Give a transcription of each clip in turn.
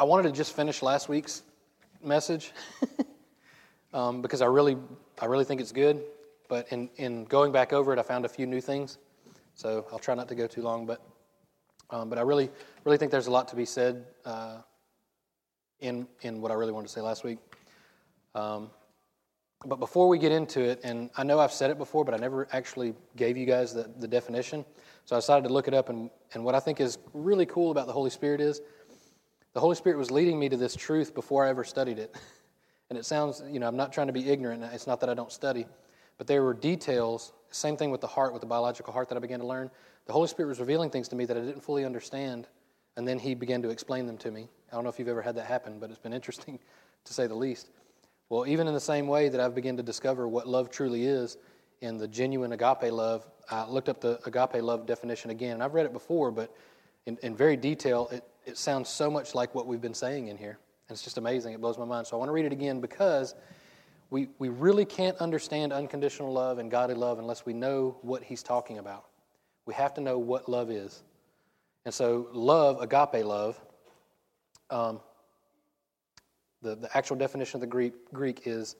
I wanted to just finish last week's message um, because I really, I really think it's good. But in, in going back over it, I found a few new things. So I'll try not to go too long. But, um, but I really, really think there's a lot to be said uh, in, in what I really wanted to say last week. Um, but before we get into it, and I know I've said it before, but I never actually gave you guys the, the definition. So I decided to look it up. And, and what I think is really cool about the Holy Spirit is the Holy Spirit was leading me to this truth before I ever studied it. And it sounds, you know, I'm not trying to be ignorant. It's not that I don't study. But there were details, same thing with the heart, with the biological heart that I began to learn. The Holy Spirit was revealing things to me that I didn't fully understand, and then He began to explain them to me. I don't know if you've ever had that happen, but it's been interesting to say the least. Well, even in the same way that I've begun to discover what love truly is in the genuine agape love, I looked up the agape love definition again, and I've read it before, but in, in very detail, it, it sounds so much like what we've been saying in here. And it's just amazing. It blows my mind. So I want to read it again because we, we really can't understand unconditional love and godly love unless we know what he's talking about. We have to know what love is. And so, love, agape love, um, the, the actual definition of the Greek, Greek is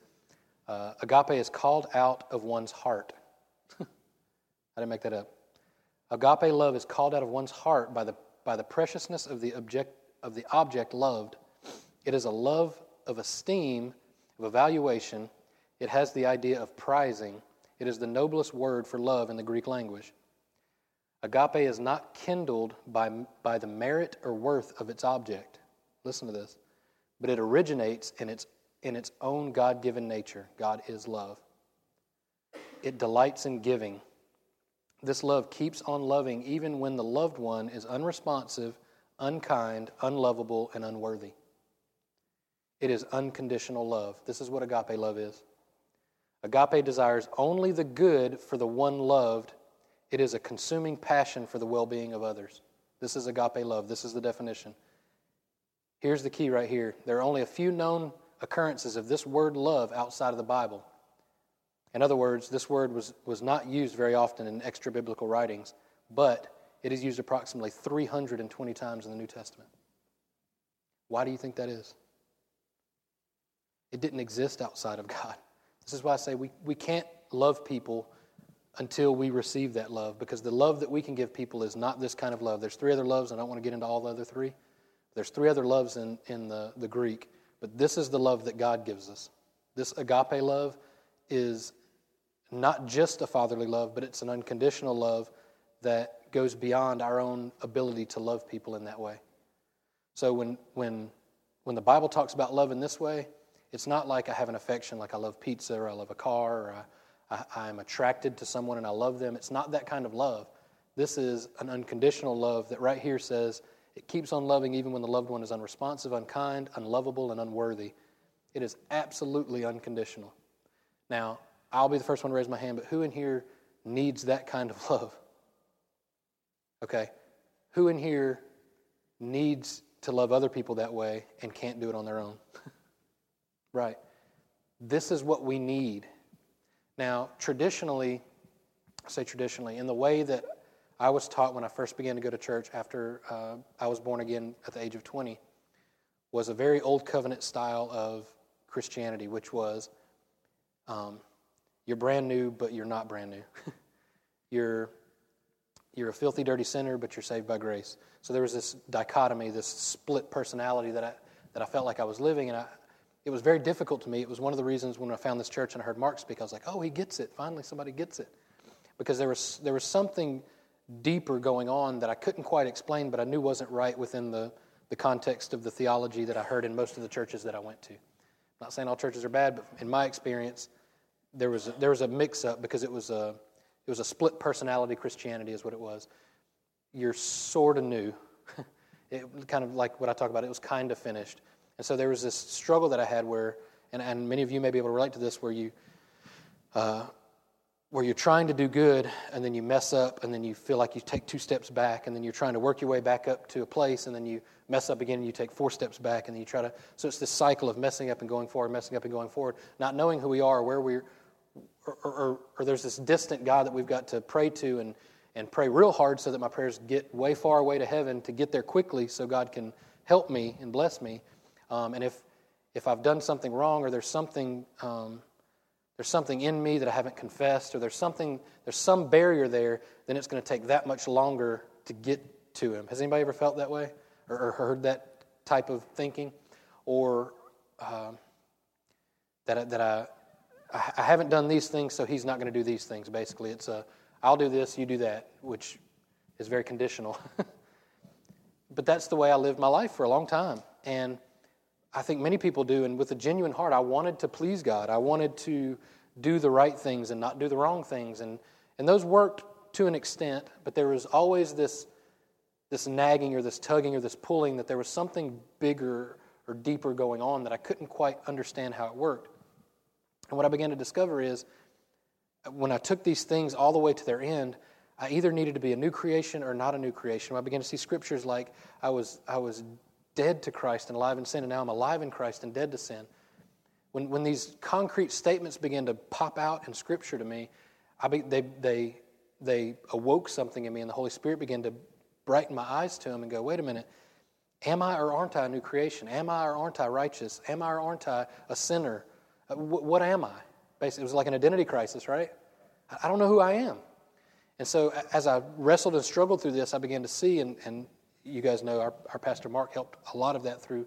uh, agape is called out of one's heart. I didn't make that up. Agape love is called out of one's heart by the by the preciousness of the object, of the object loved. It is a love of esteem, of evaluation. It has the idea of prizing. It is the noblest word for love in the Greek language. Agape is not kindled by, by the merit or worth of its object. Listen to this. But it originates in its, in its own God given nature. God is love. It delights in giving. This love keeps on loving even when the loved one is unresponsive, unkind, unlovable, and unworthy. It is unconditional love. This is what agape love is. Agape desires only the good for the one loved. It is a consuming passion for the well being of others. This is agape love. This is the definition. Here's the key right here there are only a few known occurrences of this word love outside of the Bible. In other words, this word was, was not used very often in extra biblical writings, but it is used approximately 320 times in the New Testament. Why do you think that is? It didn't exist outside of God. This is why I say we, we can't love people until we receive that love, because the love that we can give people is not this kind of love. There's three other loves, I don't want to get into all the other three. There's three other loves in, in the, the Greek, but this is the love that God gives us. This agape love is not just a fatherly love, but it's an unconditional love that goes beyond our own ability to love people in that way. So when, when, when the Bible talks about love in this way, it's not like I have an affection like I love pizza or I love a car or I, I, I'm attracted to someone and I love them. It's not that kind of love. This is an unconditional love that right here says it keeps on loving even when the loved one is unresponsive, unkind, unlovable, and unworthy. It is absolutely unconditional. Now, I'll be the first one to raise my hand, but who in here needs that kind of love? Okay. Who in here needs to love other people that way and can't do it on their own? right. This is what we need. Now, traditionally, I say traditionally, in the way that I was taught when I first began to go to church after uh, I was born again at the age of 20, was a very old covenant style of Christianity, which was um, you're brand new, but you're not brand new. you're, you're a filthy, dirty sinner, but you're saved by grace. So there was this dichotomy, this split personality that I, that I felt like I was living, and I, it was very difficult to me. It was one of the reasons when I found this church and I heard Mark speak, I was like, oh, he gets it. Finally, somebody gets it. Because there was, there was something deeper going on that I couldn't quite explain, but I knew wasn't right within the, the context of the theology that I heard in most of the churches that I went to. I'm not saying all churches are bad, but in my experience, there was a, there was a mix up because it was a it was a split personality Christianity is what it was. You're sort of new. it kind of like what I talk about. It was kind of finished, and so there was this struggle that I had where, and, and many of you may be able to relate to this, where you. Uh, where you're trying to do good and then you mess up and then you feel like you take two steps back and then you're trying to work your way back up to a place and then you mess up again and you take four steps back and then you try to so it's this cycle of messing up and going forward messing up and going forward not knowing who we are where we're or, or, or, there's this distant God that we've got to pray to and, and pray real hard so that my prayers get way far away to heaven to get there quickly so God can help me and bless me. Um, and if, if I've done something wrong or there's something, um, there's something in me that I haven't confessed or there's something, there's some barrier there, then it's going to take that much longer to get to Him. Has anybody ever felt that way or, or heard that type of thinking? Or um, that, that I, I haven't done these things, so He's not going to do these things, basically. It's a, I'll do this, you do that, which is very conditional. but that's the way I lived my life for a long time. And I think many people do. And with a genuine heart, I wanted to please God. I wanted to do the right things and not do the wrong things. And, and those worked to an extent, but there was always this, this nagging or this tugging or this pulling that there was something bigger or deeper going on that I couldn't quite understand how it worked. And what I began to discover is uh, when I took these things all the way to their end, I either needed to be a new creation or not a new creation. I began to see scriptures like I was, I was dead to Christ and alive in sin, and now I'm alive in Christ and dead to sin. When, when these concrete statements began to pop out in Scripture to me, I be, they, they, they awoke something in me, and the Holy Spirit began to brighten my eyes to them and go, wait a minute, am I or aren't I a new creation? Am I or aren't I righteous? Am I or aren't I a sinner? Uh, what am I? Basically, it was like an identity crisis, right? I don't know who I am. And so as I wrestled and struggled through this, I began to see, and, and you guys know our, our pastor Mark helped a lot of that through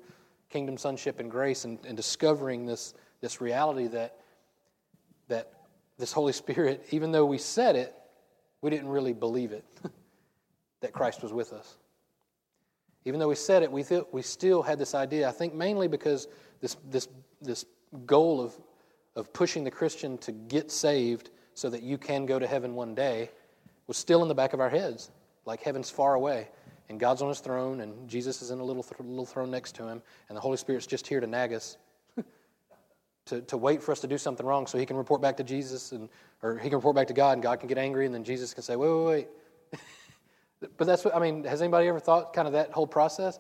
kingdom sonship and grace and, and discovering this, this reality that, that this Holy Spirit, even though we said it, we didn't really believe it, that Christ was with us. Even though we said it, we, th- we still had this idea, I think mainly because this, this, this goal of, of pushing the Christian to get saved so that you can go to heaven one day was still in the back of our heads, like heaven's far away, and God's on his throne, and Jesus is in a little, th- little throne next to him, and the Holy Spirit's just here to nag us, to, to wait for us to do something wrong so he can report back to Jesus, and, or he can report back to God, and God can get angry, and then Jesus can say, wait, wait, wait. but that's what, I mean, has anybody ever thought kind of that whole process?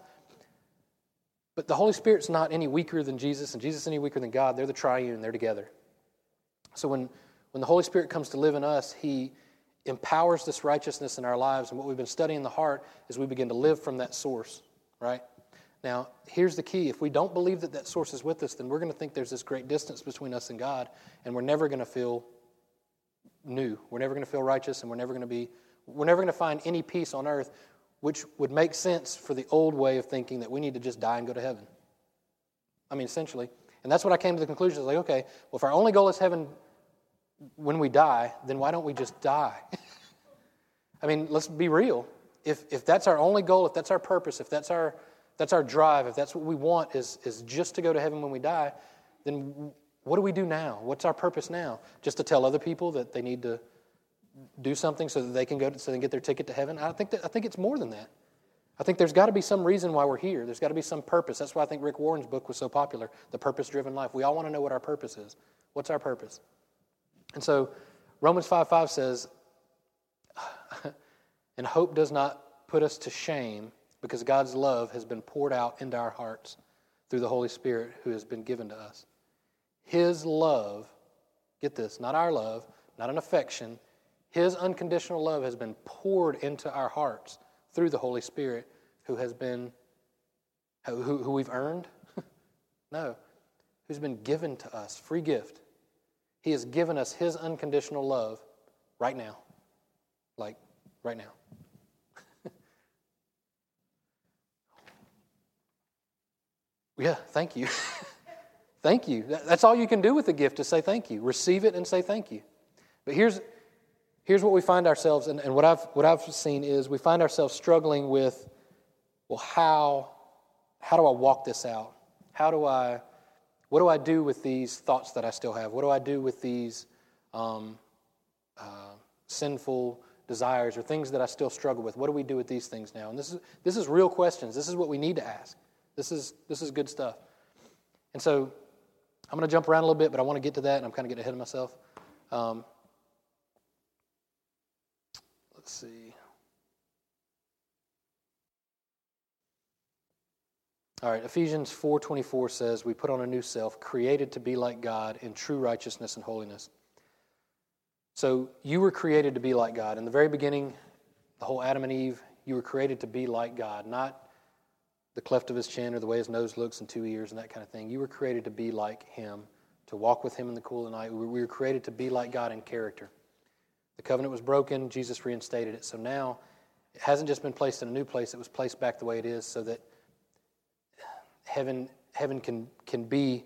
But the Holy Spirit's not any weaker than Jesus, and Jesus any weaker than God. They're the triune, they're together. So when, when the Holy Spirit comes to live in us, he empowers this righteousness in our lives. And what we've been studying in the heart is we begin to live from that source, right? Now, here's the key. If we don't believe that that source is with us, then we're going to think there's this great distance between us and God, and we're never going to feel new. We're never going to feel righteous, and we're never going to be, we're never going to find any peace on earth, which would make sense for the old way of thinking that we need to just die and go to heaven. I mean, essentially. And that's what I came to the conclusion. I was like, okay, well, if our only goal is heaven, when we die, then why don't we just die? I mean, let's be real. If, if that's our only goal, if that's our purpose, if that's our, that's our drive, if that's what we want is, is just to go to heaven when we die, then what do we do now? What's our purpose now? Just to tell other people that they need to do something so that they can go to, so they can get their ticket to heaven? I think, that, I think it's more than that. I think there's got to be some reason why we're here. There's got to be some purpose. That's why I think Rick Warren's book was so popular, The Purpose Driven Life. We all want to know what our purpose is. What's our purpose? And so Romans 5 5 says, And hope does not put us to shame because God's love has been poured out into our hearts through the Holy Spirit who has been given to us. His love, get this, not our love, not an affection, His unconditional love has been poured into our hearts through the Holy Spirit who has been, who, who we've earned? no, who's been given to us, free gift. He has given us His unconditional love right now. Like, right now. yeah, thank you. thank you. That's all you can do with the gift is say thank you. Receive it and say thank you. But here's, here's what we find ourselves, and, and what, I've, what I've seen is we find ourselves struggling with well, how, how do I walk this out? How do I what do I do with these thoughts that I still have? What do I do with these um, uh, sinful desires or things that I still struggle with? What do we do with these things now? And this is, this is real questions. This is what we need to ask. This is, this is good stuff. And so I'm going to jump around a little bit, but I want to get to that, and I'm kind of getting ahead of myself. Um, let's see. All right, Ephesians 4:24 says, "We put on a new self, created to be like God in true righteousness and holiness." So, you were created to be like God. In the very beginning, the whole Adam and Eve, you were created to be like God, not the cleft of his chin or the way his nose looks and two ears and that kind of thing. You were created to be like him, to walk with him in the cool of the night. We were created to be like God in character. The covenant was broken, Jesus reinstated it. So now it hasn't just been placed in a new place, it was placed back the way it is so that heaven, heaven can, can be,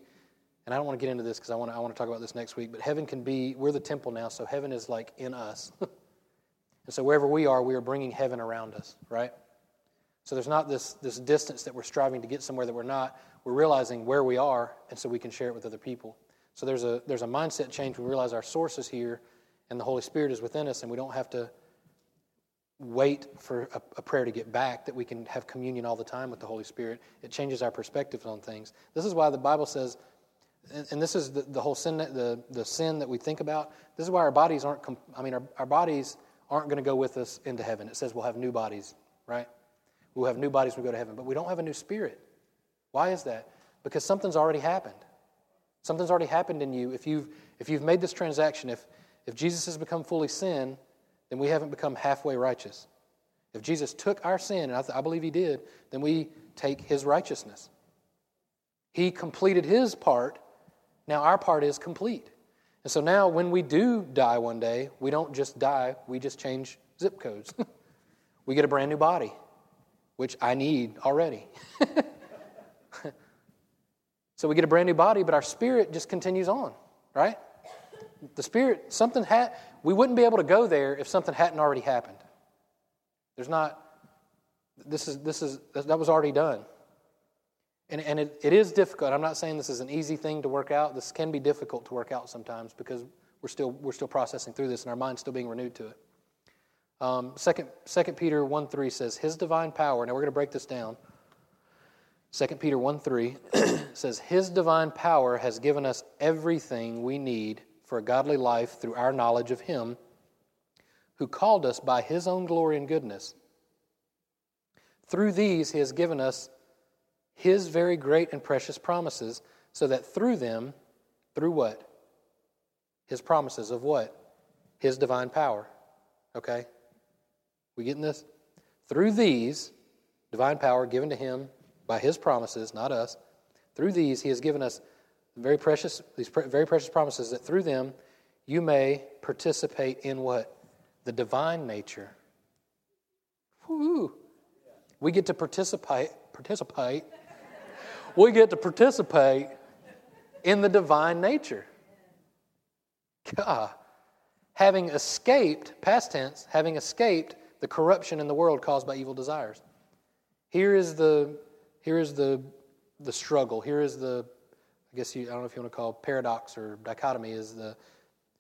and I don't want to get into this because I want, to, I want to talk about this next week, but heaven can be, we're the temple now, so heaven is like in us. and so wherever we are, we are bringing heaven around us, right? So there's not this, this distance that we're striving to get somewhere that we're not. We're realizing where we are, and so we can share it with other people. So there's a, there's a mindset change. We realize our source is here, and the Holy Spirit is within us, and we don't have to wait for a, a, prayer to get back, that we can have communion all the time with the Holy Spirit. It changes our perspective on things. This is why the Bible says, and, and this is the, the whole sin, that, the, the sin that we think about. This is why our bodies aren't, I mean, our, our bodies aren't going to go with us into heaven. It says we'll have new bodies, right? We'll have new bodies when we go to heaven, but we don't have a new spirit. Why is that? Because something's already happened. Something's already happened in you. If you've, if you've made this transaction, if, if Jesus has become fully sin, then we haven't become halfway righteous. If Jesus took our sin, and I, th- I believe he did, then we take his righteousness. He completed his part. Now our part is complete. And so now when we do die one day, we don't just die, we just change zip codes. we get a brand new body which I need already. so we get a brand new body, but our spirit just continues on, right? The spirit, something had, we wouldn't be able to go there if something hadn't already happened. There's not, this is, this is, that was already done. And, and it, it is difficult. I'm not saying this is an easy thing to work out. This can be difficult to work out sometimes because we're still, we're still processing through this and our mind's still being renewed to it. Um, 2, Peter 1 3 says, His divine power, now we're going to break this down. 2 Peter 1 3 says, His divine power has given us everything we need for a godly life through our knowledge of Him who called us by His own glory and goodness. Through these, He has given us His very great and precious promises, so that through them, through what? His promises of what? His divine power. Okay? We getting this? Through these, divine power given to him by his promises, not us, through these he has given us very precious, these very precious promises that through them you may participate in what? The divine nature. Woo! We get to participate, participate. we get to participate in the divine nature. God, having escaped, past tense, having escaped the corruption in the world caused by evil desires. Here is the, here is the, the struggle. Here is the, guess you, I don't know if you want to call paradox or dichotomy, is the,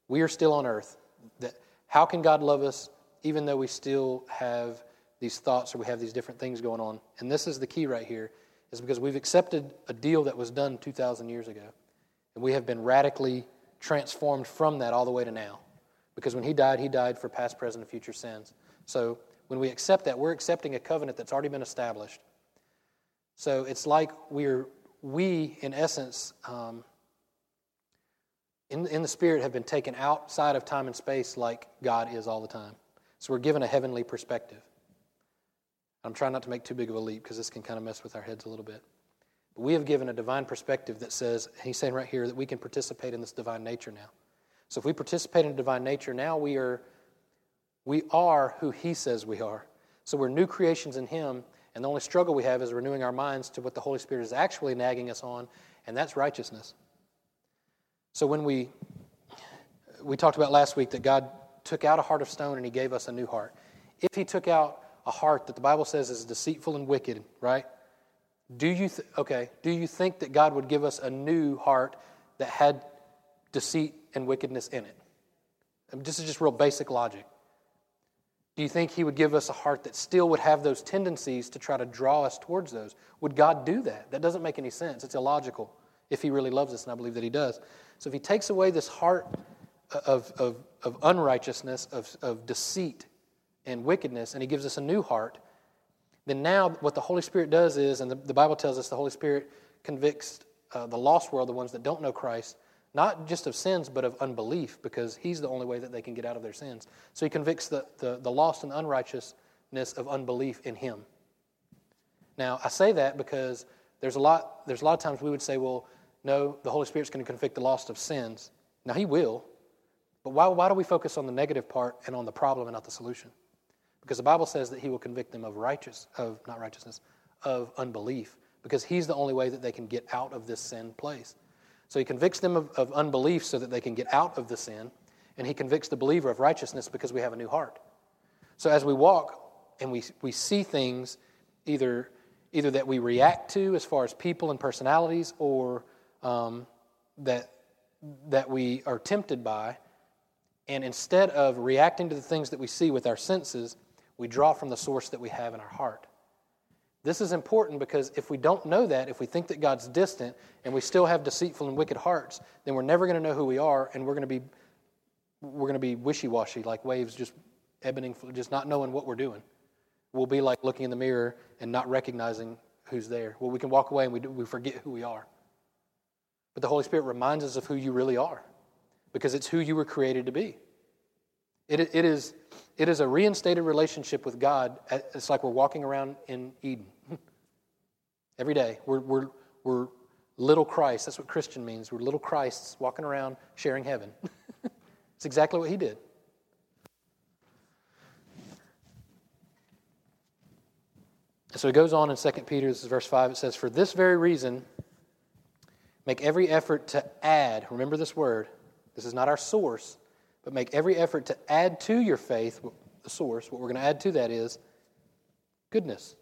we are still on earth. That, how can God love us even though we still have these thoughts or we have these different things going on? And this is the key right here, is because we've accepted a deal that was done 2,000 years ago. And we have been radically transformed from that all the way to now. Because when He died, He died for past, present, and future sins. So when we accept that, we're accepting a covenant that's already been established. So it's like we're, we, in essence, um, in, in the Spirit, have been taken outside of time and space like God is all the time. So we're given a heavenly perspective. I'm trying not to make too big of a leap because this can kind of mess with our heads a little bit. But we have given a divine perspective that says, he's saying right here that we can participate in this divine nature now. So if we participate in divine nature, now we are we are who He says we are. So we're new creations in Him, and the only struggle we have is renewing our minds to what the Holy Spirit is actually nagging us on, and that's righteousness. So when we we talked about last week that God took out a heart of stone and He gave us a new heart. If He took out a heart that the Bible says is deceitful and wicked, right? Do you th- okay? Do you think that God would give us a new heart that had deceit and wickedness in it? this is just real basic logic. Do you think He would give us a heart that still would have those tendencies to try to draw us towards those? Would God do that? That doesn't make any sense. It's illogical if He really loves us, and I believe that He does. So if He takes away this heart of, of, of unrighteousness, of, of deceit and wickedness, and He gives us a new heart, then now what the Holy Spirit does is, and the, the Bible tells us the Holy Spirit convicts uh, the lost world, the ones that don't know Christ, not just of sins, but of unbelief, because he's the only way that they can get out of their sins. So he convicts the, the, the lost and unrighteousness of unbelief in him. Now, I say that because there's a lot, there's a lot of times we would say, well, no, the Holy Spirit's going to convict the lost of sins. Now, He will, but why, why do we focus on the negative part and on the problem and not the solution? Because the Bible says that He will convict them of righteous, of not righteousness, of unbelief, because He's the only way that they can get out of this sin place. So He convicts them of, of unbelief so that they can get out of the sin, and He convicts the believer of righteousness because we have a new heart. So as we walk and we, we see things either either that we react to as far as people and personalities or um, that, that we are tempted by. And instead of reacting to the things that we see with our senses, we draw from the source that we have in our heart. This is important because if we don't know that, if we think that God's distant and we still have deceitful and wicked hearts, then we're never going to know who we are and we're going to be we're going to be wishy-washy like waves just ebbing just not knowing what we're doing we'll be like looking in the mirror and not recognizing who's there. Well, we can walk away and we, we forget who we are. But the Holy Spirit reminds us of who you really are because it's who you were created to be. It, it, is, it is a reinstated relationship with God. It's like we're walking around in Eden every day. We're, we're, we're little Christ. That's what Christian means. We're little Christs walking around sharing heaven. it's exactly what he did. so it goes on in 2 Peter, this is verse 5, it says, For this very reason, make every effort to add, remember this word, this is not our source, but make every effort to add to your faith, the source, what we're going to add to that is goodness.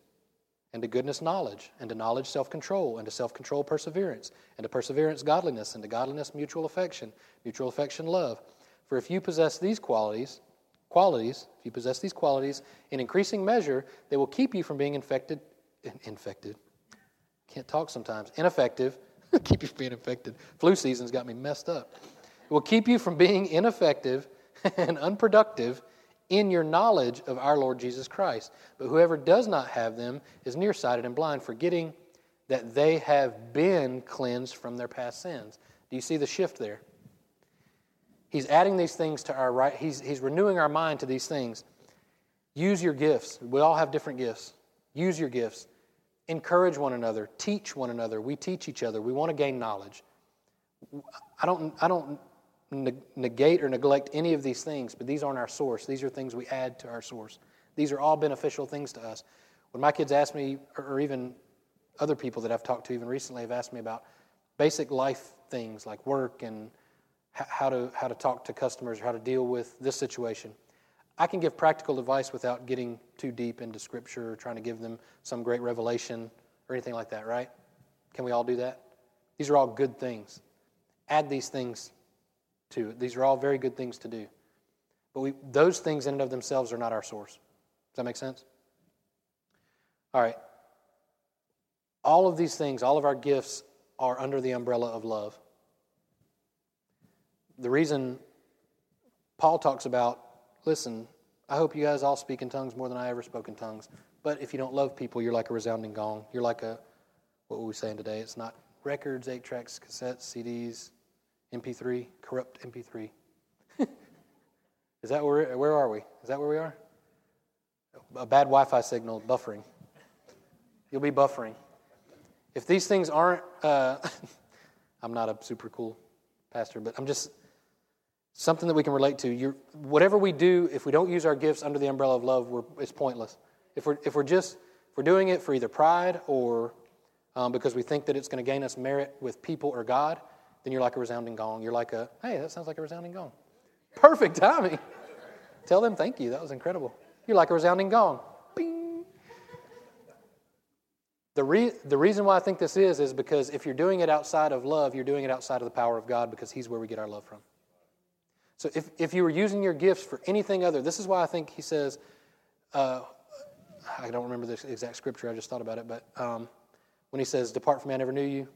And to goodness, knowledge. And to knowledge, self control. And to self control, perseverance. And to perseverance, godliness. And to godliness, mutual affection. Mutual affection, love. For if you possess these qualities, qualities, if you possess these qualities in increasing measure, they will keep you from being infected, infected. Can't talk sometimes. Ineffective. keep you from being infected. Flu season's got me messed up. It will keep you from being ineffective and unproductive in your knowledge of our Lord Jesus Christ. But whoever does not have them is nearsighted and blind, forgetting that they have been cleansed from their past sins. Do you see the shift there? He's adding these things to our right, he's, he's renewing our mind to these things. Use your gifts. We all have different gifts. Use your gifts. Encourage one another. Teach one another. We teach each other. We want to gain knowledge. I don't, I don't negate or neglect any of these things, but these aren't our source. These are things we add to our source. These are all beneficial things to us. When my kids ask me, or even other people that I've talked to even recently have asked me about basic life things like work and how to, how to talk to customers, or how to deal with this situation. I can give practical advice without getting too deep into Scripture or trying to give them some great revelation or anything like that, right? Can we all do that? These are all good things. Add these things These are all very good things to do. But we, those things in and of themselves are not our source. Does that make sense? All right. All of these things, all of our gifts are under the umbrella of love the reason Paul talks about, listen, I hope you guys all speak in tongues more than I ever spoke in tongues. But if you don't love people, you're like a resounding gong. You're like a, what were we saying today? It's not records, eight tracks, cassettes, CDs, MP3, corrupt MP3. Is that where, where are we? Is that where we are? A bad Wi Fi signal, buffering. You'll be buffering. If these things aren't, uh, I'm not a super cool pastor, but I'm just, something that we can relate to. You're, whatever we do, if we don't use our gifts under the umbrella of love, it's pointless. If we're, if we're just if we're doing it for either pride or um, because we think that it's going to gain us merit with people or God, then you're like a resounding gong. You're like a, hey, that sounds like a resounding gong. Perfect timing. Tell them thank you. That was incredible. You're like a resounding gong. Bing. The, re- the reason why I think this is, is because if you're doing it outside of love, you're doing it outside of the power of God because He's where we get our love from. So if, if you were using your gifts for anything other, this is why I think he says, uh, I don't remember the exact scripture, I just thought about it, but um, when he says, Depart from me, I never knew you,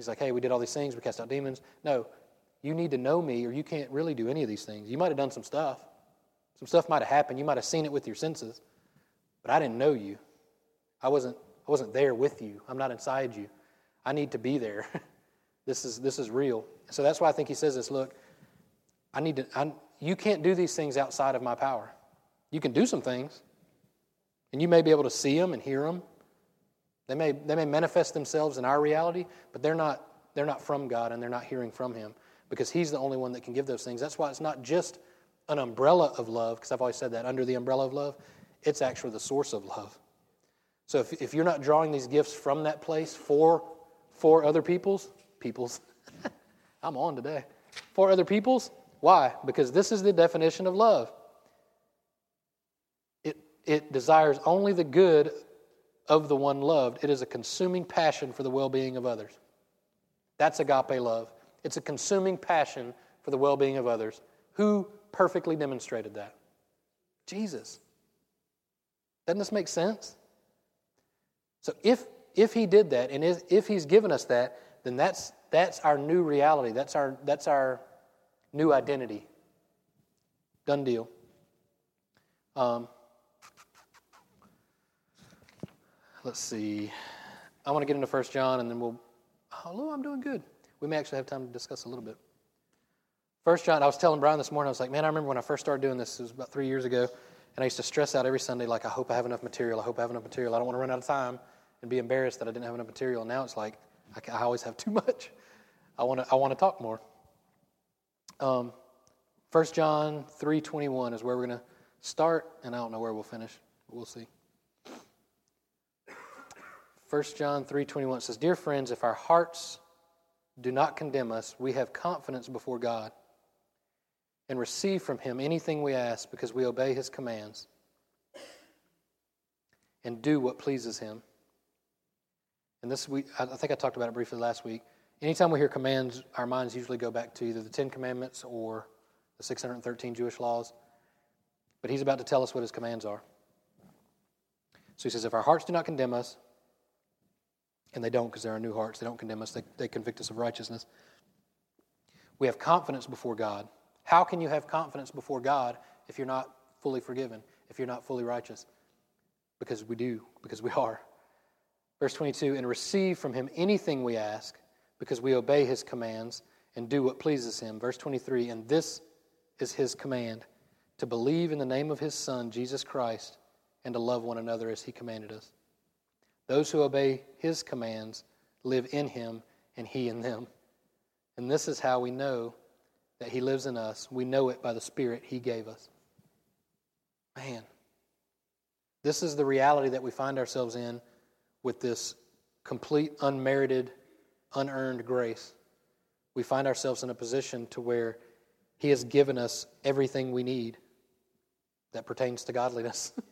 he's like, hey, we did all these things, we cast out demons. No, you need to know me or you can't really do any of these things. You might have done some stuff. Some stuff might have happened. You might have seen it with your senses, but I didn't know you. I wasn't, I wasn't there with you. I'm not inside you. I need to be there. this, is, this is real. So that's why I think he says this look, I need to, I, you can't do these things outside of my power. You can do some things, and you may be able to see them and hear them. They may, they may manifest themselves in our reality, but they're not, they're not from God and they're not hearing from Him because He's the only one that can give those things. That's why it's not just an umbrella of love, because I've always said that under the umbrella of love, it's actually the source of love. So if, if you're not drawing these gifts from that place for, for other people's, people's, I'm on today, for other people's, why? Because this is the definition of love. It, it desires only the good of the one loved. It is a consuming passion for the well being of others. That's agape love. It's a consuming passion for the well being of others. Who perfectly demonstrated that? Jesus. Doesn't this make sense? So if if he did that and if he's given us that, then that's that's our new reality. That's our that's our new identity. Done deal. Um, let's see. I want to get into First John, and then we'll. Hello, I'm doing good. We may actually have time to discuss a little bit. First John, I was telling Brian this morning, I was like, man, I remember when I first started doing this, it was about three years ago, and I used to stress out every Sunday, like, I hope I have enough material, I hope I have enough material, I don't want to run out of time and be embarrassed that I didn't have enough material. Now it's like, I, I always have too much. I want to, I want to talk more. Um, 1 John 3.21 is where we're going to start, and I don't know where we'll finish. But We'll see. 1 John 3:21 says, "Dear friends, if our hearts do not condemn us, we have confidence before God and receive from him anything we ask because we obey his commands and do what pleases him." And this we I think I talked about it briefly last week. Anytime we hear commands, our minds usually go back to either the Ten Commandments or the 613 Jewish laws. But he's about to tell us what his commands are. So he says, If our hearts do not condemn us, and they don't because they're our new hearts. They don't condemn us, they, they convict us of righteousness. We have confidence before God. How can you have confidence before God if you're not fully forgiven, if you're not fully righteous? Because we do, because we are. Verse 22 and receive from him anything we ask because we obey his commands and do what pleases him. Verse 23 and this is his command to believe in the name of his Son, Jesus Christ, and to love one another as he commanded us. Those who obey his commands live in him and he in them. And this is how we know that he lives in us. We know it by the Spirit he gave us. Man, this is the reality that we find ourselves in with this complete, unmerited, unearned grace. We find ourselves in a position to where he has given us everything we need that pertains to godliness.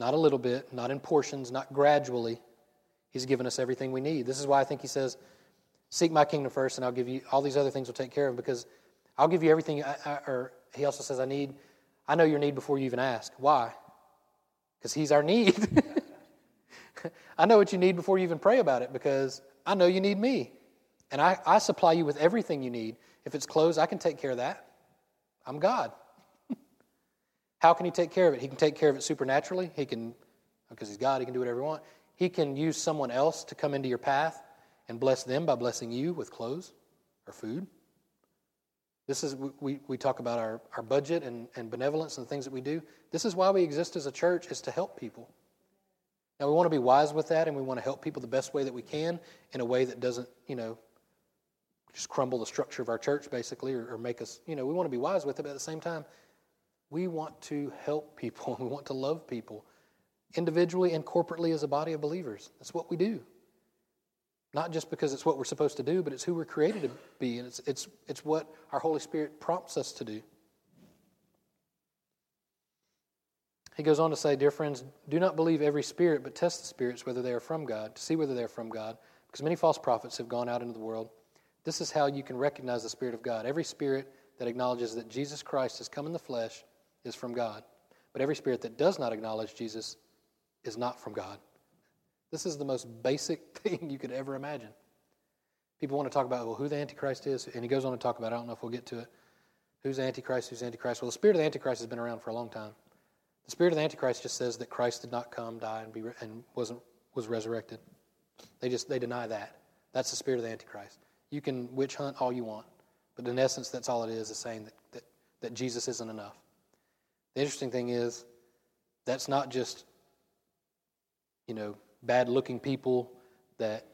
Not a little bit, not in portions, not gradually. He's given us everything we need. This is why I think he says, Seek my kingdom first, and I'll give you all these other things will take care of because I'll give you everything. I, I, or he also says, I need, I know your need before you even ask. Why? Because he's our need. I know what you need before you even pray about it because I know you need me. And I, I supply you with everything you need. If it's clothes, I can take care of that. I'm God. How can he take care of it? He can take care of it supernaturally. He can, because he's God, he can do whatever he wants. He can use someone else to come into your path and bless them by blessing you with clothes or food. This is, we, we talk about our, our budget and, and benevolence and the things that we do. This is why we exist as a church, is to help people. Now, we want to be wise with that and we want to help people the best way that we can in a way that doesn't, you know, just crumble the structure of our church, basically, or, or make us, you know, we want to be wise with it, but at the same time, we want to help people. We want to love people individually and corporately as a body of believers. That's what we do. Not just because it's what we're supposed to do, but it's who we're created to be, and it's, it's, it's what our Holy Spirit prompts us to do. He goes on to say, Dear friends, do not believe every spirit, but test the spirits whether they are from God, to see whether they are from God, because many false prophets have gone out into the world. This is how you can recognize the Spirit of God. Every spirit that acknowledges that Jesus Christ has come in the flesh is from God. But every spirit that does not acknowledge Jesus is not from God. This is the most basic thing you could ever imagine. People want to talk about, well, who the Antichrist is, and he goes on to talk about, I don't know if we'll get to it. Who's Antichrist? Who's Antichrist? Well, the spirit of the Antichrist has been around for a long time. The spirit of the Antichrist just says that Christ did not come, die, and, be, and wasn't, was resurrected. They just they deny that. That's the spirit of the Antichrist. You can witch hunt all you want, but in essence, that's all it is, is saying that, that, that Jesus isn't enough. The interesting thing is, that's not just, you know, bad looking people that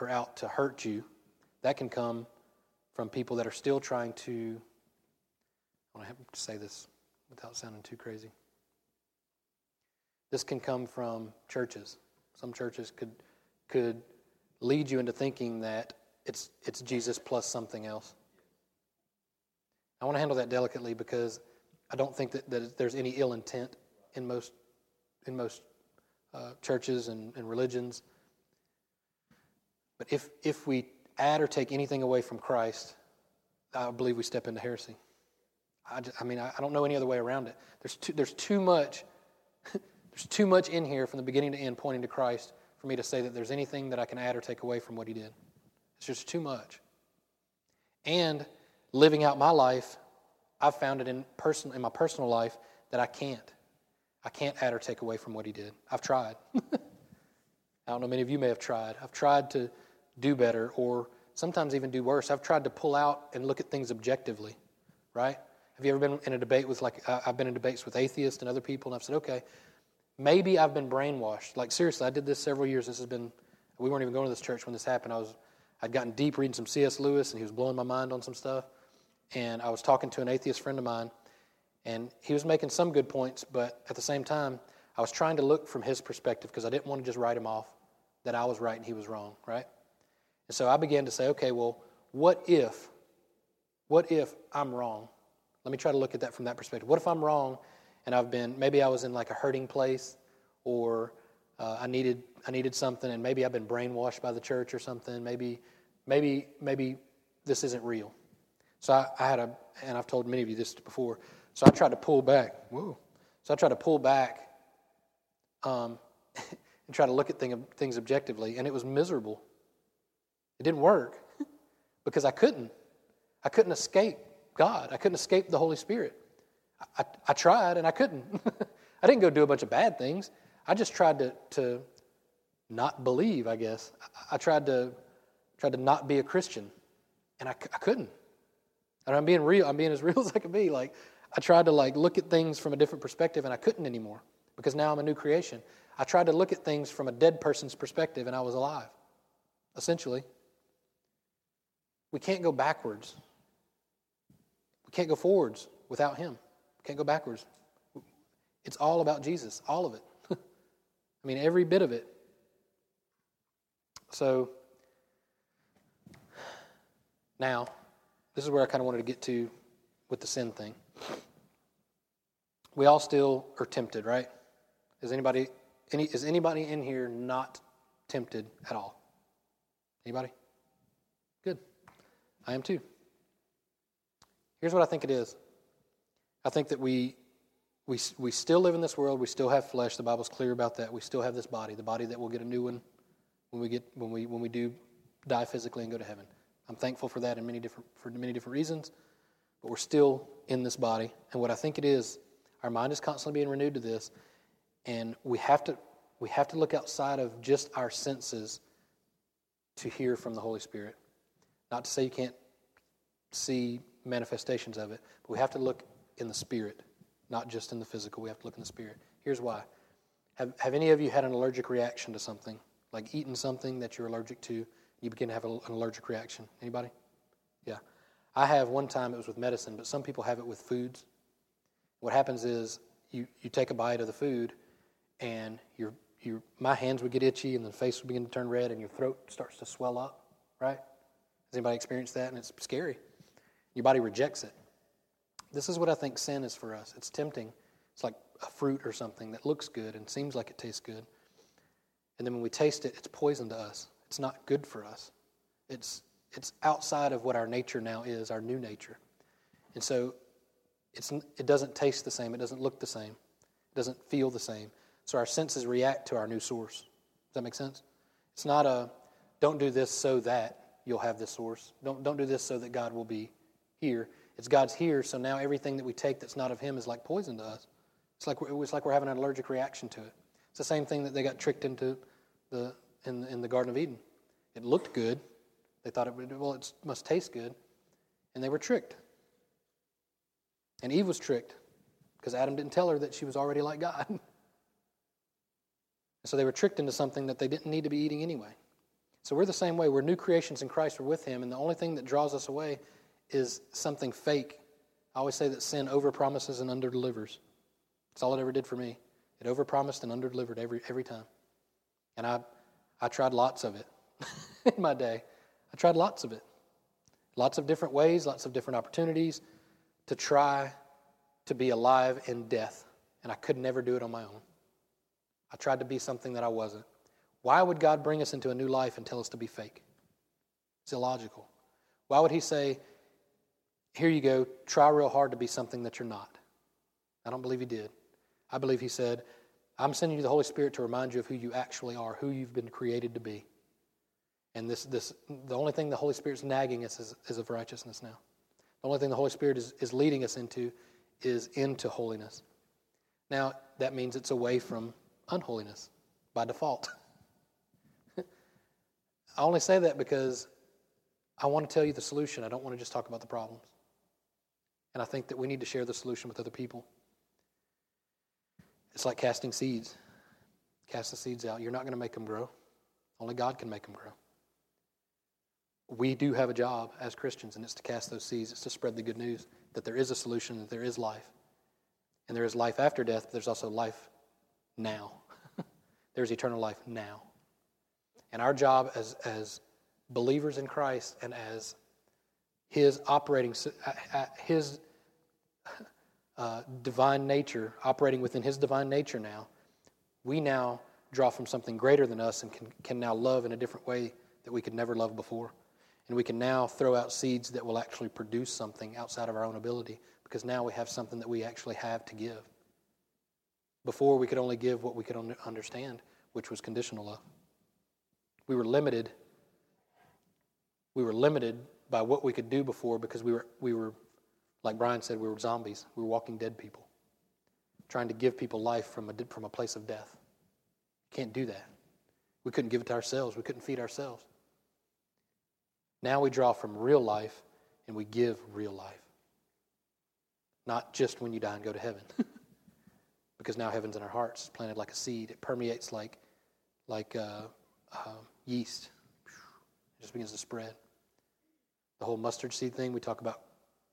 are out to hurt you. That can come from people that are still trying to, I want to say this without sounding too crazy. This can come from churches. Some churches could, could lead you into thinking that it's, it's Jesus plus something else. I want to handle that delicately because I don't think that, that there's any ill intent in most, in most uh, churches and, and religions. But if, if we add or take anything away from Christ, I believe we step into heresy. I, just, I mean, I, I, don't know any other way around it. There's too, there's too much. there's too much in here from the beginning to end pointing to Christ for me to say that there's anything that I can add or take away from what he did. It's just too much. And living out my life, I've found it in person in my personal life that I can't. I can't add or take away from what he did. I've tried. I don't know, many of you may have tried. I've tried to do better or sometimes even do worse. I've tried to pull out and look at things objectively, right? Have you ever been in a debate with, like, I've been in debates with atheists and other people, and I've said, okay, maybe I've been brainwashed. Like, seriously, I did this several years. This has been, we weren't even going to this church when this happened. I was, I'd gotten deep reading some C.S. Lewis, and he was blowing my mind on some stuff. And I was talking to an atheist friend of mine, and he was making some good points, but at the same time, I was trying to look from his perspective because I didn't want to just write him off that I was right and he was wrong, right? And so I began to say, okay, well, what if, what if I'm wrong? Let me try to look at that from that perspective. What if I'm wrong and I've been, maybe I was in like a hurting place or uh, I needed, I needed something and maybe I've been brainwashed by the church or something. Maybe, maybe, maybe this isn't real. So I, I had a, and I've told many of you this before. So I tried to pull back. Whoa. So I tried to pull back um, and try to look at thing, things objectively, and it was miserable. It didn't work because I couldn't. I couldn't escape God. I couldn't escape the Holy Spirit. I, I, tried and I couldn't. I didn't go do a bunch of bad things. I just tried to, to not believe, I guess. I, I tried to tried to not be a Christian, and I, I couldn't. And I'm being real. I'm being as real as I can be. Like I tried to like look at things from a different perspective, and I couldn't anymore because now I'm a new creation. I tried to look at things from a dead person's perspective, and I was alive, essentially. We can't go backwards. We can't go forwards without Him. We can't go backwards. It's all about Jesus, all of it. I mean, every bit of it. So, now, this is where I kind of wanted to get to with the sin thing. We all still are tempted, right? Is anybody any is anybody in here not tempted at all? Anybody? Good. I am too. Here's what I think it is. I think that we we we still live in this world, we still have flesh, the Bible's clear about that. We still have this body, the body that will get a new one when we get when we when we do die physically and go to heaven. I'm thankful for that in many different for many different reasons, but we're still in this body. And what I think it is, our mind is constantly being renewed to this, and we have to we have to look outside of just our senses to hear from the Holy Spirit. Not to say you can't see manifestations of it, but we have to look in the spirit, not just in the physical. We have to look in the spirit. Here's why. Have, have any of you had an allergic reaction to something? Like eating something that you're allergic to, you begin to have an allergic reaction? Anybody? Yeah. I have one time it was with medicine, but some people have it with foods. What happens is you, you take a bite of the food and your, your, my hands would get itchy and the face would begin to turn red and your throat starts to swell up, right? Has anybody experienced that? And it's scary. Your body rejects it. This is what I think sin is for us. It's tempting. It's like a fruit or something that looks good and seems like it tastes good. And then when we taste it, it's poison to us. It's not good for us. It's, it's outside of what our nature now is, our new nature. And so it's, it doesn't taste the same, it doesn't look the same, it doesn't feel the same. So our senses react to our new source. Does that make sense? It's not a don't do this so that you'll have this source. Don't, don't do this so that God will be here. It's God's here, so now everything that we take that's not of Him is like poison to us. It's like it's like we're having an allergic reaction to it. It's the same thing that they got tricked into the, in, in the Garden of Eden. It looked good. They thought it would, well, it must taste good. And they were tricked. And Eve was tricked because Adam didn't tell her that she was already like God. So they were tricked into something that they didn't need to be eating anyway. So we're the same way. We're new creations in Christ. We're with Him. And the only thing that draws us away is something fake. I always say that sin overpromises and underdelivers. That's all it ever did for me. It overpromised and underdelivered every, every time. And I, I tried lots of it in my day. I tried lots of it. Lots of different ways, lots of different opportunities to try to be alive in death. And I could never do it on my own. I tried to be something that I wasn't. Why would God bring us into a new life and tell us to be fake? It's illogical. Why would He say, here you go, try real hard to be something that you're not? I don't believe He did. I believe He said, I'm sending you the Holy Spirit to remind you of who you actually are, who you've been created to be. And this, this, the only thing the Holy Spirit's nagging us is, is of righteousness now. The only thing the Holy Spirit is, is leading us into is into holiness. Now, that means it's away from unholiness by default. I only say that because I want to tell you the solution. I don't want to just talk about the problems. And I think that we need to share the solution with other people. It's like casting seeds. Cast the seeds out. You're not going to make them grow. Only God can make them grow. We do have a job as Christians, and it's to cast those seeds. It's to spread the good news that there is a solution, that there is life. And there is life after death, but there's also life now. there's eternal life now. And our job as, as believers in Christ and as His operating, His uh, divine nature, operating within His divine nature now, we now draw from something greater than us and can, can now love in a different way that we could never love before. And we can now throw out seeds that will actually produce something outside of our own ability because now we have something that we actually have to give. Before, we could only give what we could understand, which was conditional love. We were limited. We were limited by what we could do before because we were, we were, like Brian said, we were zombies. We were walking dead people, trying to give people life from a, from a place of death. Can't do that. We couldn't give it to ourselves. We couldn't feed ourselves. Now we draw from real life and we give real life. Not just when you die and go to heaven. because now heaven's in our hearts, planted like a seed. It permeates like, like uh, uh, yeast. It just begins to spread. The whole mustard seed thing, we talk about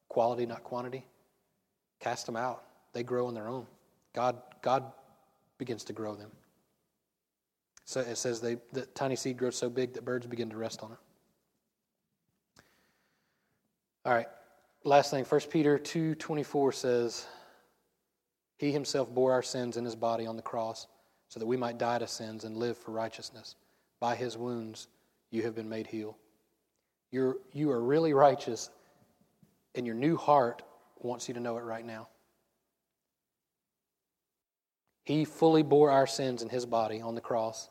quality, not quantity. Cast them out. They grow on their own. God, God begins to grow them. So it says they, the tiny seed grows so big that birds begin to rest on it. All right. Last thing, 1 Peter 2:24 says, "He himself bore our sins in his body on the cross, so that we might die to sins and live for righteousness. By his wounds you have been made healed." You're you are really righteous, and your new heart wants you to know it right now. He fully bore our sins in his body on the cross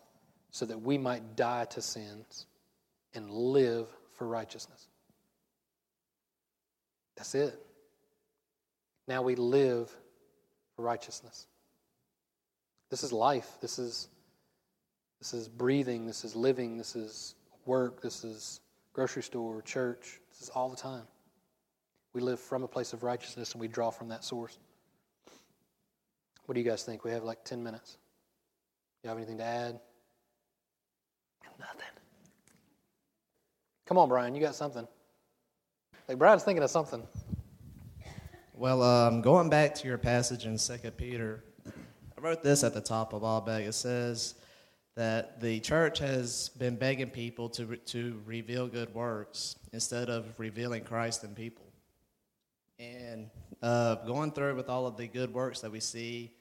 so that we might die to sins and live for righteousness. That's it. Now we live for righteousness. This is life. This is this is breathing, this is living, this is work, this is grocery store, church. This is all the time. We live from a place of righteousness and we draw from that source. What do you guys think? We have like 10 minutes. You have anything to add? Nothing. Come on, Brian, you got something. Like Brian's thinking of something. Well, um, going back to your passage in Second Peter, I wrote this at the top of all back. It says that the church has been begging people to to reveal good works instead of revealing Christ in people. And uh, going through with all of the good works that we see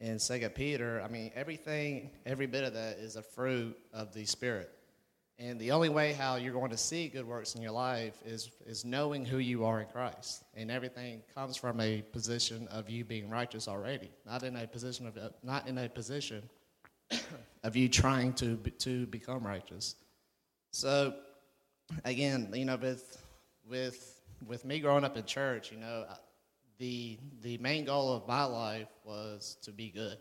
in Second Peter, I mean everything, every bit of that is a fruit of the Spirit. And the only way how you're going to see good works in your life is, is knowing who you are in Christ. And everything comes from a position of you being righteous already, not in a position of not in a position of you trying to to become righteous. So again, you know, with with with me growing up in church, you know, the the main goal of my life was to be good.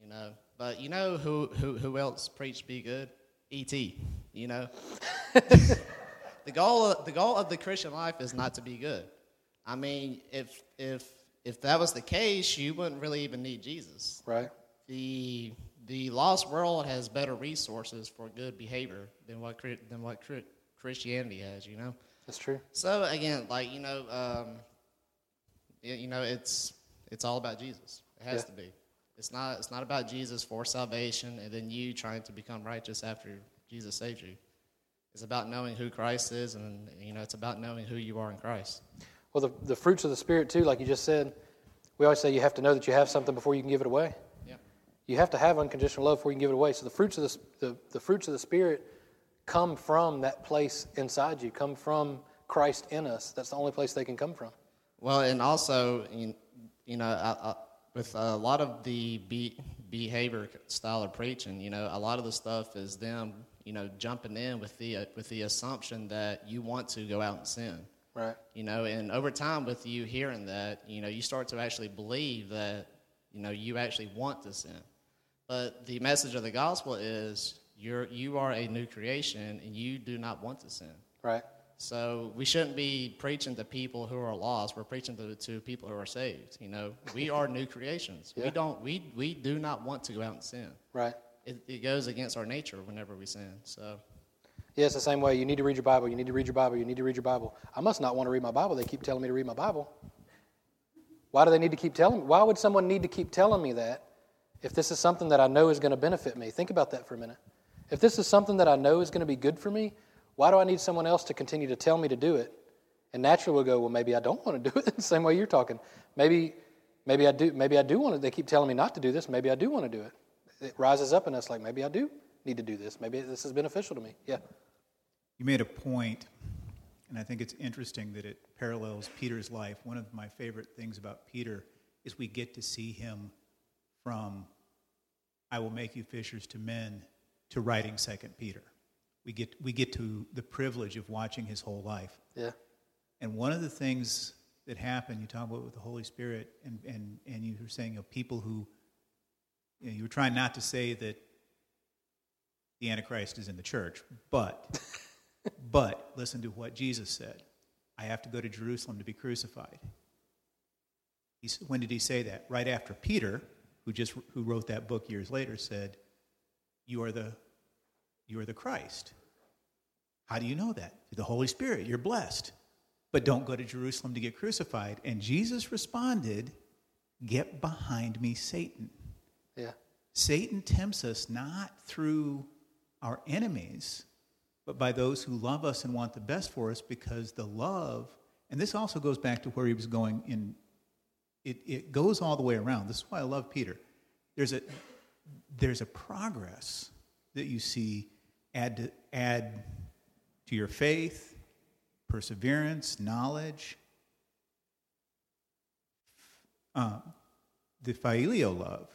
You know, but you know who who who else preached be good? ET, you know? the, goal of, the goal of the Christian life is not to be good. I mean, if, if, if that was the case, you wouldn't really even need Jesus. Right. The, the lost world has better resources for good behavior than what than what Christianity has. You know. That's true. So again, like you know, um, you know, it's it's all about Jesus. It has Yeah. to be. It's not it's not about Jesus for salvation and then you trying to become righteous after Jesus saved you. It's about knowing who Christ is, and you know, it's about knowing who you are in Christ. Well, the, the fruits of the Spirit, too, like you just said, we always say you have to know that you have something before you can give it away. Yeah. You have to have unconditional love before you can give it away. So the fruits of the, the, the fruits of the Spirit come from that place inside you, come from Christ in us. That's the only place they can come from. Well, and also, you, you know, I, I, with a lot of the be, behavior style of preaching, you know, a lot of the stuff is them, you know, jumping in with the with the assumption that you want to go out and sin. Right. You know, and over time, with you hearing that, you know, you start to actually believe that, you know, you actually want to sin. But the message of the gospel is you're you are a new creation and you do not want to sin. Right. So we shouldn't be preaching to people who are lost. We're preaching to, to people who are saved. You know, we are new creations. Yeah. We don't we we do not want to go out and sin. Right. It, it goes against our nature whenever we sin. So Yeah, it's the same way. You need to read your Bible. You need to read your Bible. You need to read your Bible. I must not want to read my Bible. They keep telling me to read my Bible. Why do they need to keep telling me? Why would someone need to keep telling me that if this is something that I know is going to benefit me? Think about that for a minute. If this is something that I know is going to be good for me, why do I need someone else to continue to tell me to do it? And naturally we'll go, well, maybe I don't want to do it the same way you're talking. Maybe, maybe I do. Maybe I do want to. They keep telling me not to do this. Maybe I do want to do it. It rises up in us like maybe I do need to do this. Maybe this is beneficial to me. Yeah. You made a point, and I think it's interesting that it parallels Peter's life. One of my favorite things about Peter is we get to see him from I will make you fishers to men to writing second Peter. We get we get to the privilege of watching his whole life. Yeah. And one of the things that happened, you talk about with the Holy Spirit, and, and, and you were saying of people who, you, know, you were trying not to say that the Antichrist is in the church, but, but listen to what Jesus said. I have to go to Jerusalem to be crucified. He, s- when did he say that? Right after Peter, who just who wrote that book years later, said, "You are the, you are the Christ." How do you know that? Through the Holy Spirit. You're blessed. But don't go to Jerusalem to get crucified. And Jesus responded, Get behind me, Satan. Yeah. Satan tempts us not through our enemies, but by those who love us and want the best for us because the love, and this also goes back to where he was going in, it, it goes all the way around. This is why I love Peter. There's a, there's a progress that you see add to, add to your faith, perseverance, knowledge. Uh, the phileo love,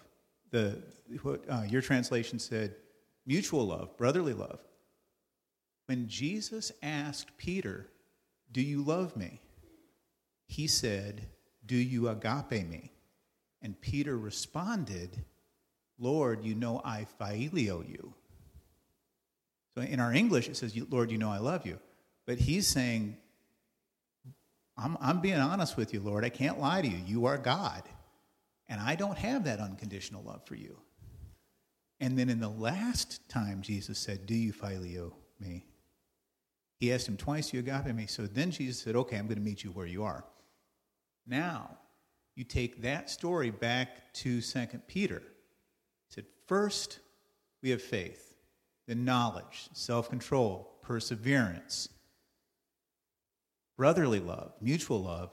the what uh, your translation said, mutual love, brotherly love. When Jesus asked Peter, "Do you love me?" He said, "Do you agape me?" And Peter responded, "Lord, you know I phileo you." So in our English, it says, Lord, you know I love you. But he's saying, I'm, I'm being honest with you, Lord. I can't lie to you. You are God. And I don't have that unconditional love for you. And then in the last time Jesus said, Do you phileo me? He asked him twice, Do you agape me? So then Jesus said, Okay, I'm going to meet you where you are. Now, you take that story back to 2 Peter. First, we have faith then knowledge, self control, perseverance, brotherly love, mutual love,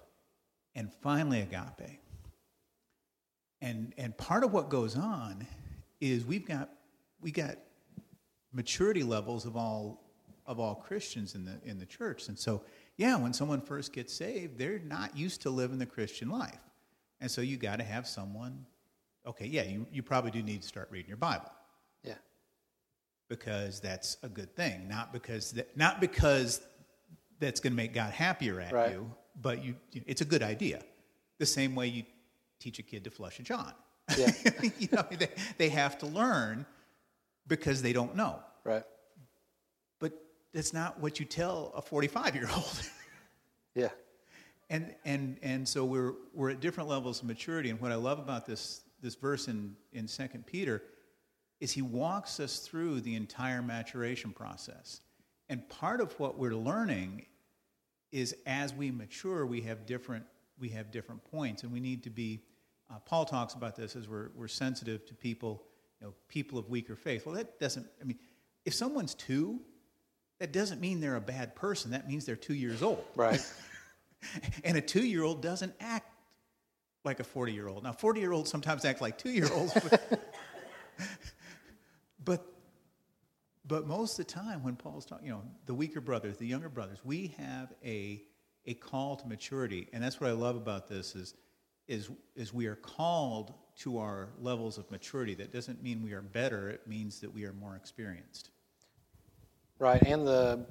and finally agape. And, and part of what goes on is we've got, we got maturity levels of all, of all Christians in the, in the church. And so, yeah, when someone first gets saved, they're not used to living the Christian life. And so you got to have someone, okay, yeah, you, you probably do need to start reading your Bible Yeah. because that's a good thing, not because that, not because that's going to make God happier at Right. you, but you, it's a good idea. The same way you teach a kid to flush a john. Yeah. you know, they, they have to learn because they don't know. Right. But that's not what you tell a 45 year old. Yeah. and and and so we're we're at different levels of maturity. And what I love about this this verse in in Second Peter is he walks us through the entire maturation process. And part of what we're learning is as we mature, we have different, we have different points, and we need to be. Uh, Paul talks about this as we're, we're sensitive to people, you know, people of weaker faith. Well, that doesn't, I mean, if someone's two, that doesn't mean they're a bad person. That means they're two years old. Right. and a two year old doesn't act like a 40 year old. Now, 40 year olds sometimes act like two year olds, but, but, but, most of the time when Paul's talking, you know, the weaker brothers, the younger brothers, we have a, a call to maturity. And that's what I love about this is, is, is we are called to our levels of maturity. That doesn't mean we are better, it means that we are more experienced. Right, and the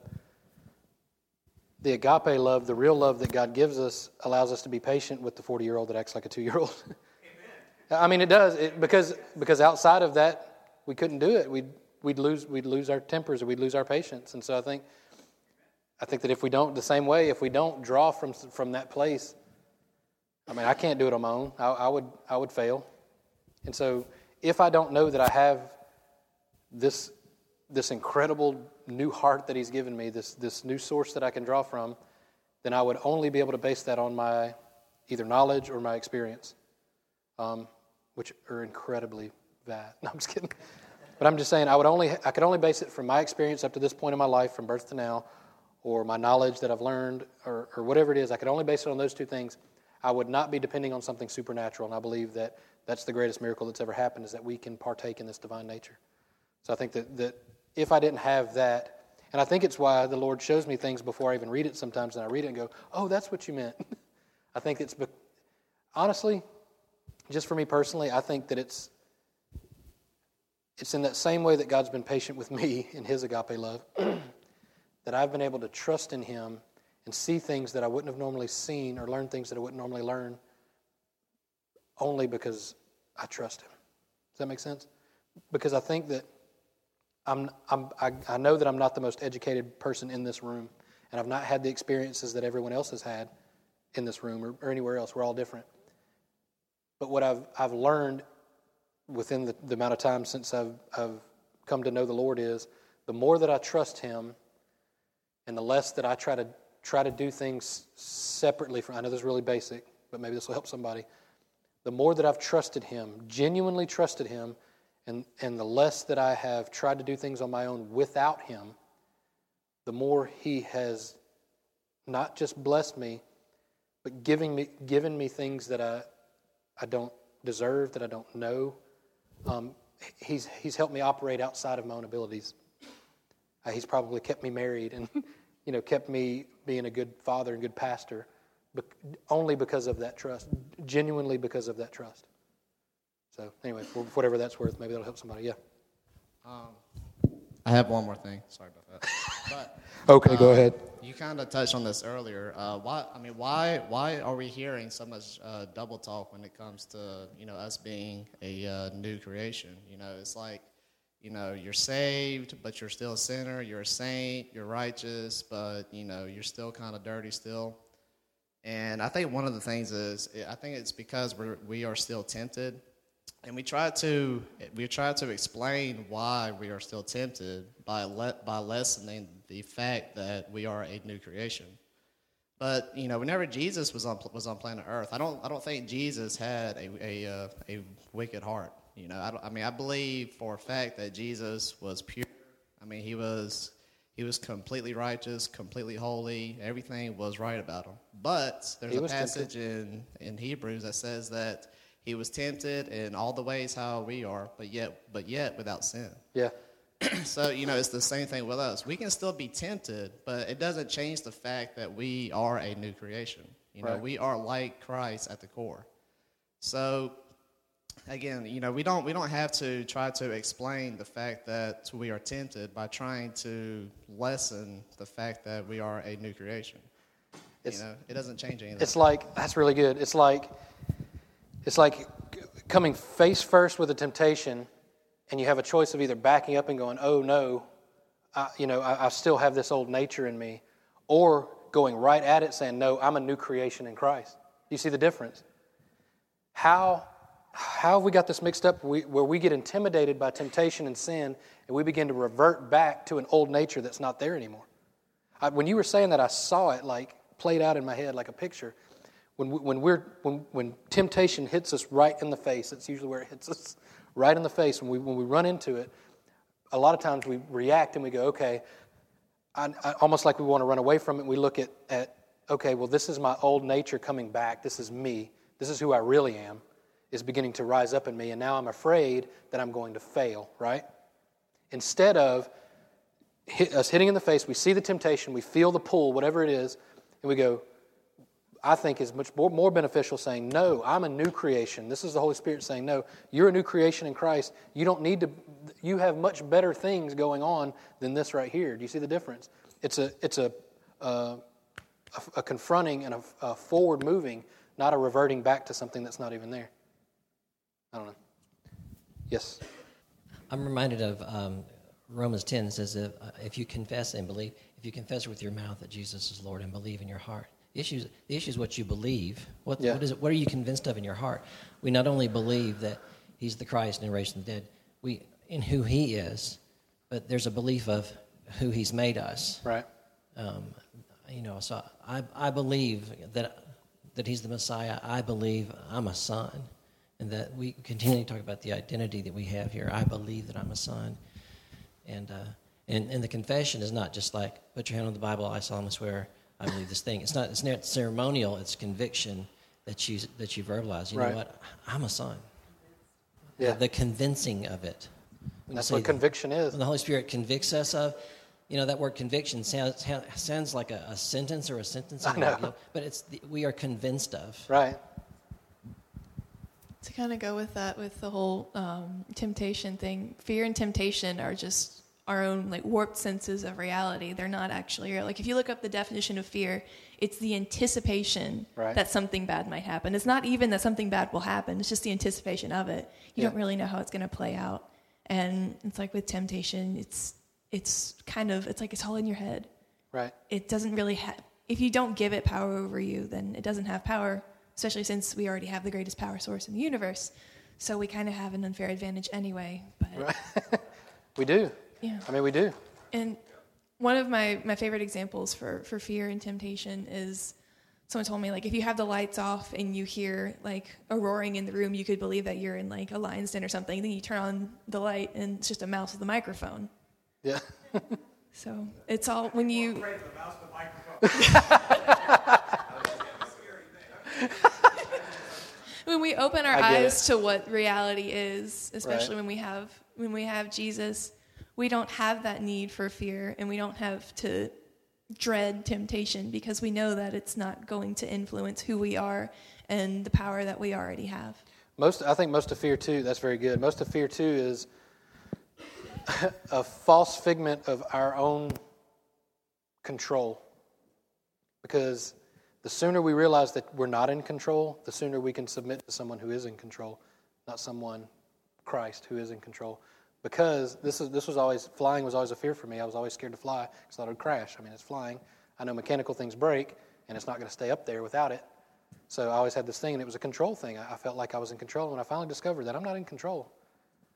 the agape love, the real love that God gives us, allows us to be patient with the 40 year old that acts like a two year old. I mean, it does it, because because outside of that, we couldn't do it. We'd we'd lose we'd lose our tempers or we'd lose our patience. And so I think I think that if we don't the same way, if we don't draw from from that place, I mean, I can't do it on my own. I, I would I would fail. And so if I don't know that I have this this incredible new heart that He's given me, this, this new source that I can draw from, then I would only be able to base that on my either knowledge or my experience, um, which are incredibly bad. No, I'm just kidding. But I'm just saying I would only I could only base it from my experience up to this point in my life, from birth to now, or my knowledge that I've learned, or, or whatever it is. I could only base it on those two things. I would not be depending on something supernatural, and I believe that that's the greatest miracle that's ever happened is that we can partake in this divine nature. So I think that, that if I didn't have that, and I think it's why the Lord shows me things before I even read it sometimes, and I read it and go, oh, that's what you meant. I think it's, be- honestly, just for me personally, I think that it's, it's in that same way that God's been patient with me in His agape love, that I've been able to trust in Him and see things that I wouldn't have normally seen or learn things that I wouldn't normally learn only because I trust Him. Does that make sense? Because I think that I'm, I'm, I, I know that I'm not the most educated person in this room, and I've not had the experiences that everyone else has had in this room or, or anywhere else. We're all different. But what I've, I've learned within the, the amount of time since I've, I've come to know the Lord is the more that I trust Him and the less that I try to try to do things separately from I know this is really basic, but maybe this will help somebody. The more that I've trusted Him, genuinely trusted Him, and, and the less that I have tried to do things on my own without Him, the more He has not just blessed me, but giving me, given me things that I, I don't deserve, that I don't know. Um, he's, he's helped me operate outside of my own abilities. Uh, he's probably kept me married and you know, kept me being a good father and good pastor only because of that trust, genuinely because of that trust. So anyway, for whatever that's worth, maybe that'll help somebody. Yeah. Um, I have one more thing. Sorry about that. But okay, uh, go ahead. You kind of touched on this earlier. Uh, why? I mean, why? Why are we hearing so much uh, double talk when it comes to you know us being a uh, new creation? You know, it's like you know you're saved, but you're still a sinner. You're a saint. You're righteous, but you know you're still kind of dirty still. And I think one of the things is I think it's because we're we are still tempted and we try to we try to explain why we are still tempted by le- by lessening the fact that we are a new creation. But you know, whenever Jesus was on was on planet Earth, I don't I don't think Jesus had a a, uh, a wicked heart. You know, I, I mean, I believe for a fact that Jesus was pure. I mean, he was he was completely righteous, completely holy. Everything was right about him. But there's a passage in in Hebrews that says that he was tempted in all the ways how we are, but yet, but yet without sin. Yeah. so you know, it's the same thing with us. We can still be tempted, but it doesn't change the fact that we are a new creation. You know, right. we are like Christ at the core. So again, you know, we don't we don't have to try to explain the fact that we are tempted by trying to lessen the fact that we are a new creation. It's, you know, it doesn't change anything. It's like that's really good. It's like it's like coming face first with a temptation, and you have a choice of either backing up and going, "Oh no, I, you know, I, I still have this old nature in me," or going right at it, saying, "No, I'm a new creation in Christ." You see the difference? How how have we got this mixed up we, where we get intimidated by temptation and sin and we begin to revert back to an old nature that's not there anymore? I, when you were saying that, I saw it like played out in my head like a picture. When, we, when, we're, when, when temptation hits us right in the face, that's usually where it hits us, right in the face. When we, when we run into it, a lot of times we react and we go, okay, I, I, almost like we want to run away from it. We look at, at, okay, well, this is my old nature coming back. This is me. This is who I really am, is beginning to rise up in me. And now I'm afraid that I'm going to fail, right? Instead of hit, us hitting in the face, we see the temptation, we feel the pull, whatever it is, and we go, I think is much more, more beneficial saying, No, I'm a new creation. This is the Holy Spirit saying, No, you're a new creation in Christ. You don't need to, you have much better things going on than this right here. Do you see the difference? It's a, it's a, a, a confronting and a, a forward moving, not a reverting back to something that's not even there. I don't know. Yes? I'm reminded of um, Romans 10 says, uh, if you confess and believe, if you confess with your mouth that Jesus is Lord and believe in your heart, the issue, is, the issue is what you believe. What, yeah. what, is it, what are you convinced of in your heart? We not only believe that He's the Christ and raised from the dead, we, in who He is, but there's a belief of who He's made us. Right. Um, you know, so I, I believe that, that He's the Messiah. I believe I'm a son. And that we continually talk about the identity that we have here. I believe that I'm a son. And, uh, and, and the confession is not just like, put your hand on the Bible, I solemnly swear I believe this thing. It's not it's not ceremonial. It's conviction that you that you verbalize. You right. know what? I'm a son. Yeah. The convincing of it. When That's what conviction is. When the Holy Spirit convicts us of, you know, that word conviction sounds sounds like a, a sentence or a sentence. I know. but it's the, we are convinced of. Right. To kind of go with that, with the whole um, temptation thing, fear and temptation are just our own like warped senses of reality. They're not actually real. Like if you look up the definition of fear, it's the anticipation right. that something bad might happen. It's not even that something bad will happen. It's just the anticipation of it. You yeah. don't really know how it's going to play out. And it's like with temptation, it's it's kind of it's like it's all in your head. Right. It doesn't really have if you don't give it power over you, then it doesn't have power, especially since we already have the greatest power source in the universe. So we kind of have an unfair advantage anyway. But right. we do. Yeah. I mean, we do. And one of my, my favorite examples for, for fear and temptation is someone told me like if you have the lights off and you hear like a roaring in the room, you could believe that you're in like a lion's den or something. Then you turn on the light and it's just a mouse with a microphone. Yeah. so it's all when you. when we open our eyes to what reality is, especially right. when we have when we have Jesus we don't have that need for fear and we don't have to dread temptation because we know that it's not going to influence who we are and the power that we already have. Most, I think most of fear too. That's very good. Most of fear too is a false figment of our own control, because the sooner we realize that we're not in control, the sooner we can submit to someone who is in control, not someone Christ who is in control because this is this was always flying was always a fear for me. I was always scared to fly because I thought it would crash. I mean, it's flying. I know mechanical things break, and it's not going to stay up there without it. So I always had this thing, and it was a control thing. I, I felt like I was in control. And When I finally discovered that I'm not in control,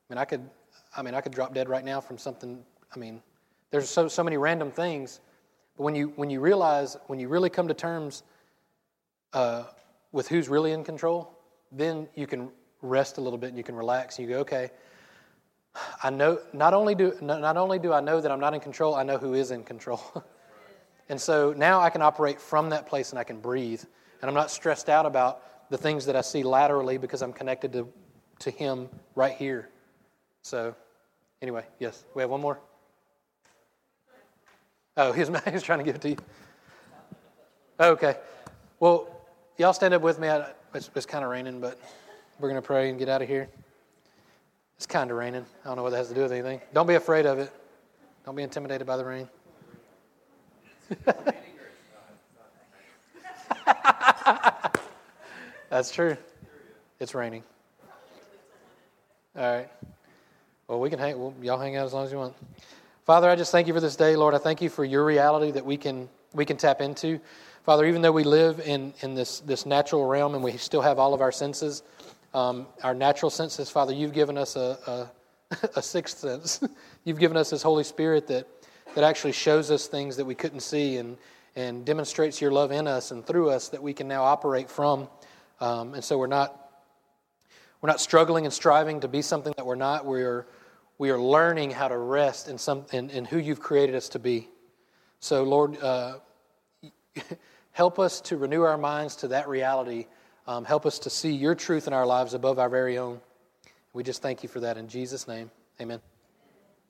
I mean, I could, I mean, I could drop dead right now from something. I mean, there's so so many random things. But when you when you realize when you really come to terms uh, with who's really in control, then you can rest a little bit and you can relax. And you go, okay, I know not only do not only do I know that I'm not in control, I know who is in control. and so now I can operate from that place and I can breathe. And I'm not stressed out about the things that I see laterally because I'm connected to, to him right here. So anyway, yes. We have one more. Oh, he's, he's trying to give it to you. Okay. Well, y'all stand up with me. It's, it's kind of raining, but we're going to pray and get out of here. It's kind of raining. I don't know what that has to do with anything. Don't be afraid of it. Don't be intimidated by the rain. That's true. It's raining. All right. Well, we can hang. Well, y'all hang out as long as you want. Father, I just thank you for this day, Lord. I thank you for your reality that we can we can tap into. Father, even though we live in in this this natural realm and we still have all of our senses, um, our natural senses, Father, you've given us a, a, a sixth sense. you've given us this Holy Spirit that, that actually shows us things that we couldn't see and, and demonstrates your love in us and through us that we can now operate from. Um, and so we're not, we're not struggling and striving to be something that we're not. We're, we are learning how to rest in, some, in, in who you've created us to be. So, Lord, uh, help us to renew our minds to that reality. Um, help us to see your truth in our lives above our very own. We just thank you for that in Jesus' name. Amen.